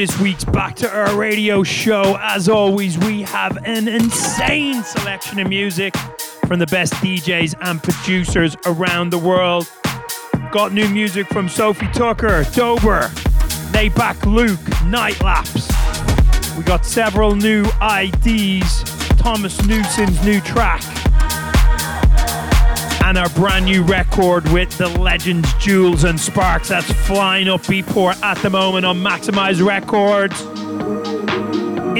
this week's Back to Earth Radio show. As always, we have an insane selection of music from the best DJs and producers around the world. Got new music from Sofi Tukker, Dober, Laidback Luke, Nightlapse. We got several new IDs, Thomas Newson's new track, and our brand new record with the legends Jewelz and Sparks that's flying up Beatport at the moment on Maxximize Records.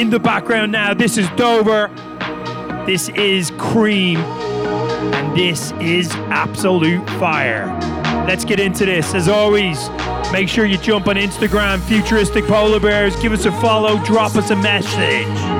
In the background now, this is Dober, this is Cream, and this is Absolute Fire. Let's get into this. As always, make sure you jump on Instagram, Futuristic Polar Bears, give us a follow, drop us a message.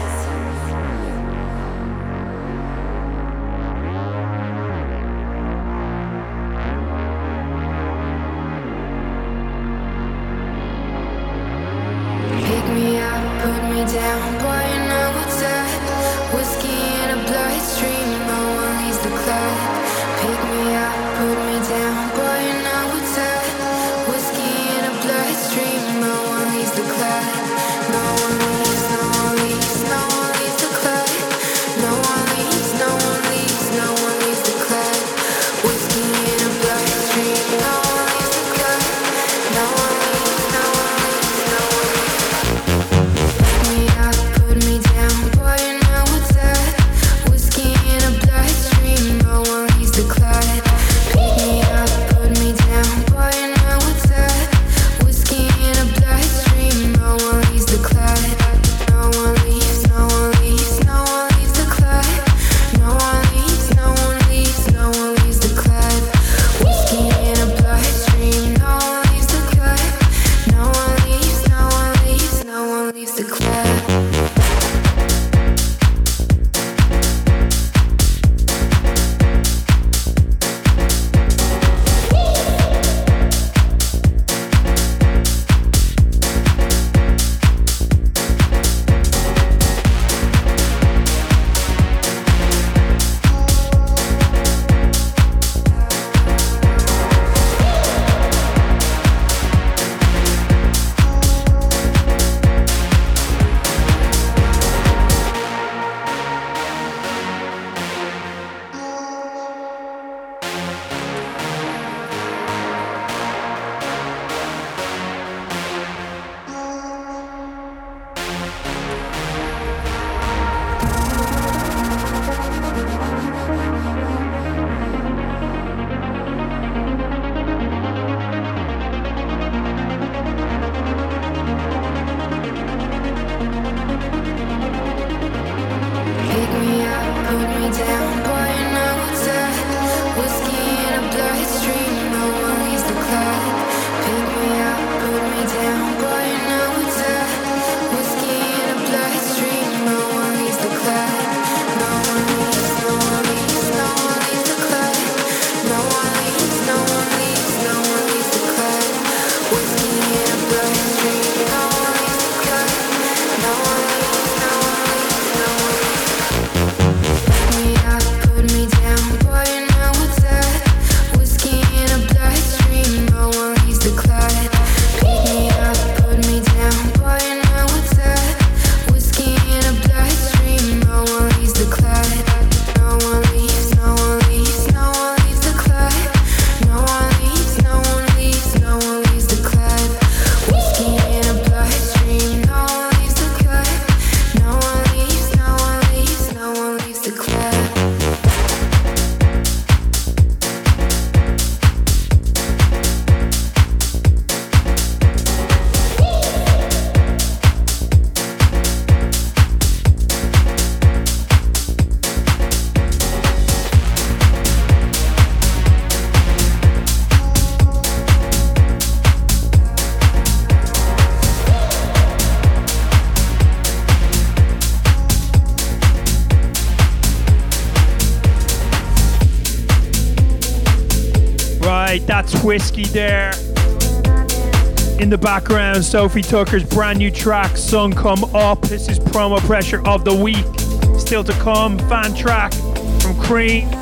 Right, that's whiskey there. In the background, Sofi Tukker's brand new track, Sun Come Up. This is promo pressure of the week. Still to come, fan track from Kream.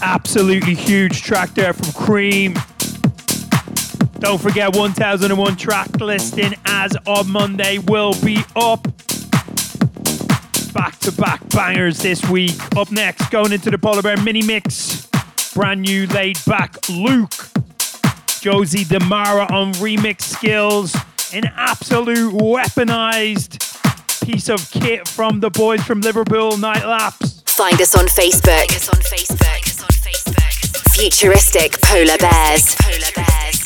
Absolutely huge track there from Kream. Don't forget 1001 track listing as of Monday will be up. Back to back bangers this week. Up next, going into the Polar Bear mini mix. Brand new Laidback Luke. Jose De Mara on remix skills. An absolute weaponized piece of kit from the boys from Liverpool Nightlapse. Find us on Facebook. Find us on Facebook. Futuristic Polar Bears. Polar Bears.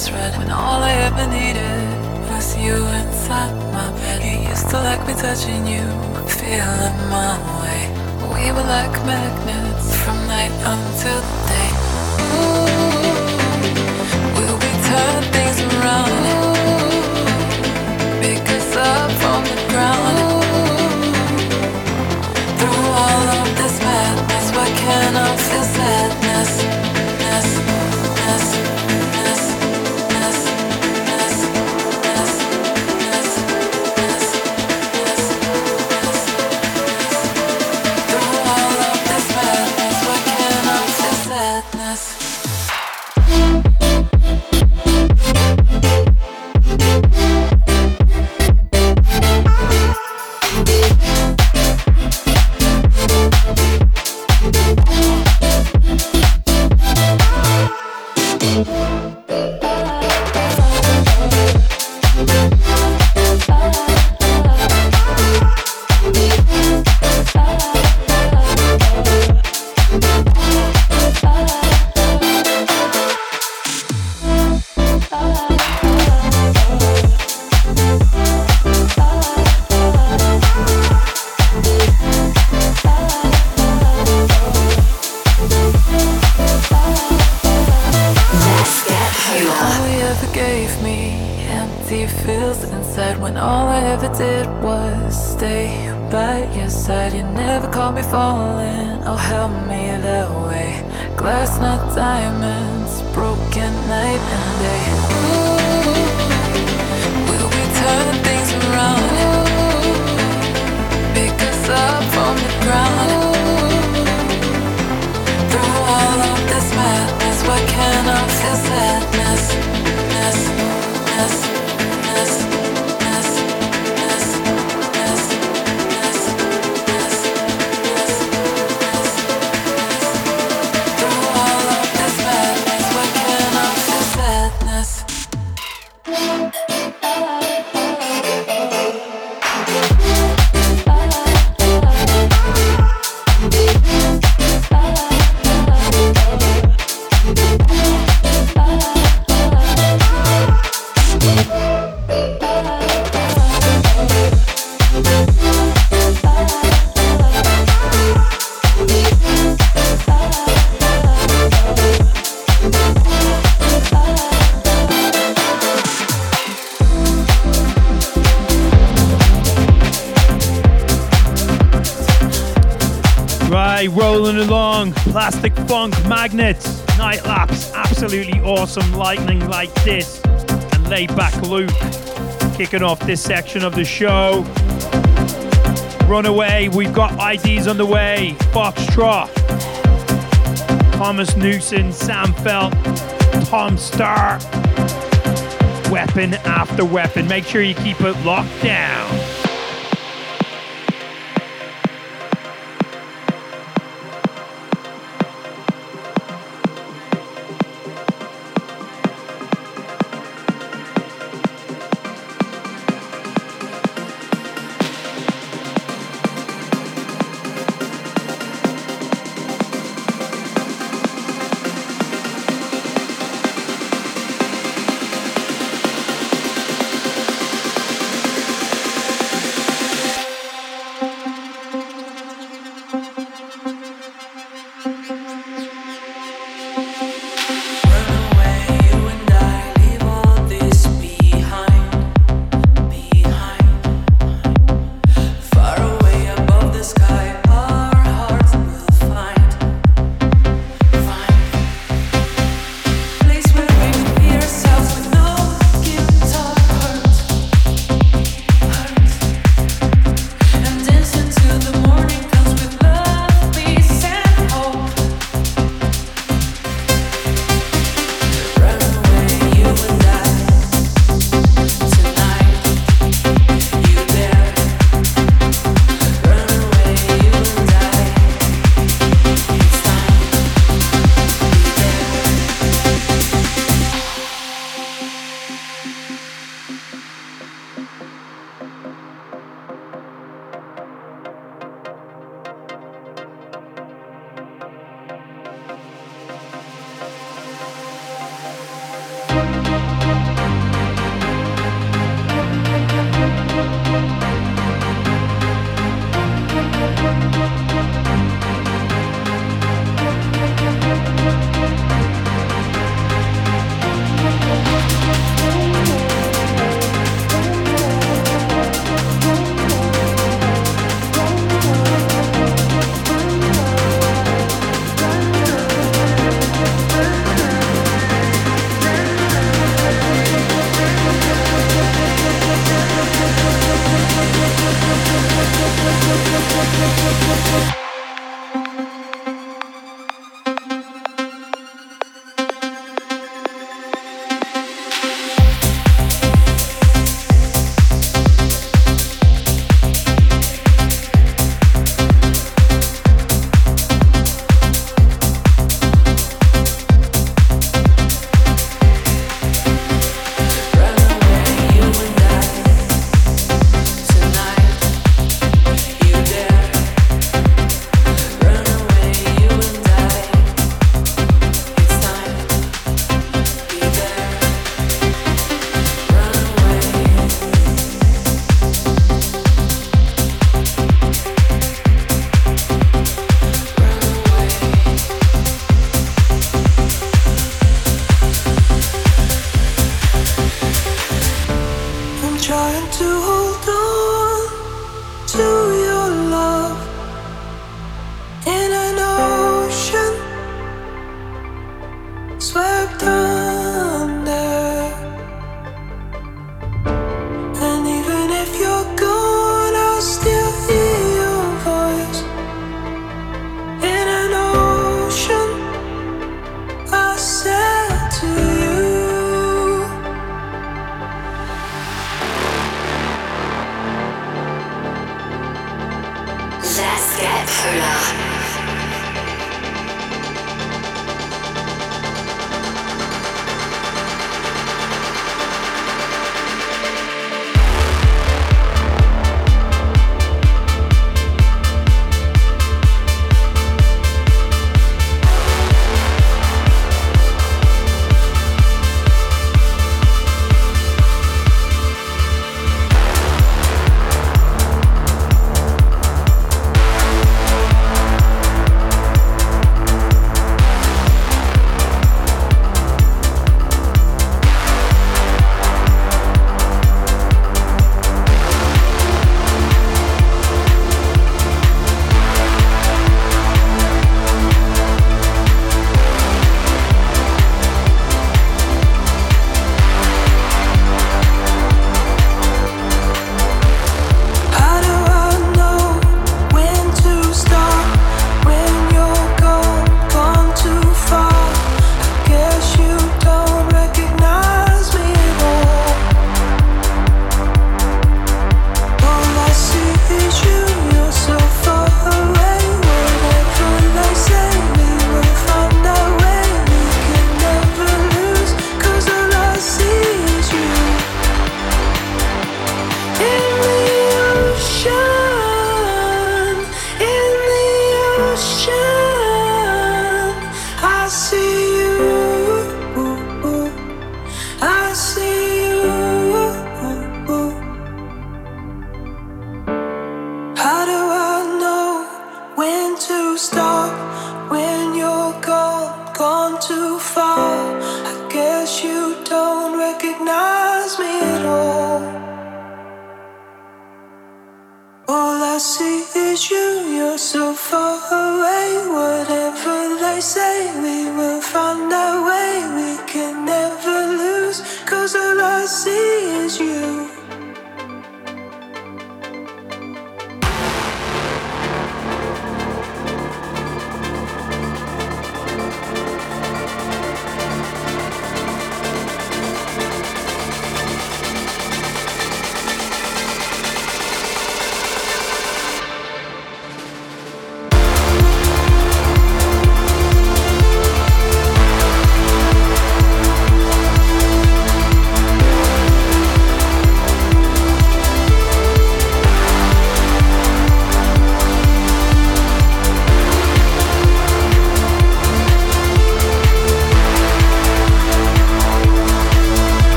was red when all I ever needed was you inside my bed. You used to like me touching you, feeling my way. We were like magnets from night until day. Ooh, will we turn things around. Ooh, pick us up from the ground. Ooh, through all of this madness, why can't I feel? Magnets. Nightlapse. Absolutely awesome lightning like this. And Laidback Luke. Kicking off this section of the show. Runaway. We've got IDs on the way. Foxtrot. Thomas Newson. Sam Feldt. Tom Staar. Weapon after weapon. Make sure you keep it locked down.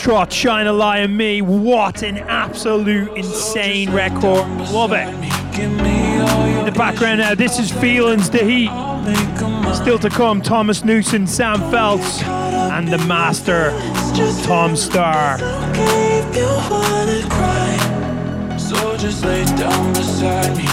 Foxtrot, Shine a Light on Me. What an absolute insane record. Love it. In the background now, this is Feelings the Heat. Still to come, Thomas Newson, Sam Feldt, and the master, Tom Staar. So just lay down beside me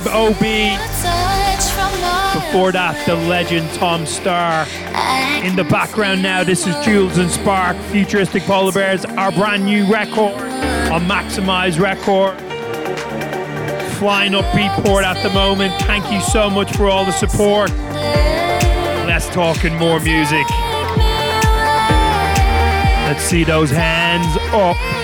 Tribe, OB. Before that, the legend Tom Staar. In the background now, this is Jewelz and Spark, Futuristic Polar Bears, our brand new record on Maxximize Record. Flying up Beatport at the moment. Thank you so much for all the support. Let's talk in more music. Let's see those hands up.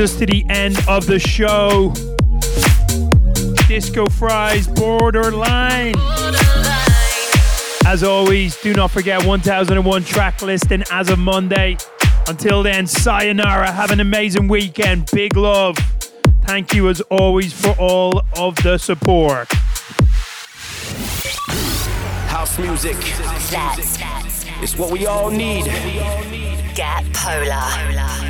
Brings us to the end of the show. Disco Fries Borderline. As always, do not forget 1001 track listing as of Monday. Until then, sayonara. Have an amazing weekend. Big love. Thank you as always for all of the support. House music. That's It's what we all need. Get Polar.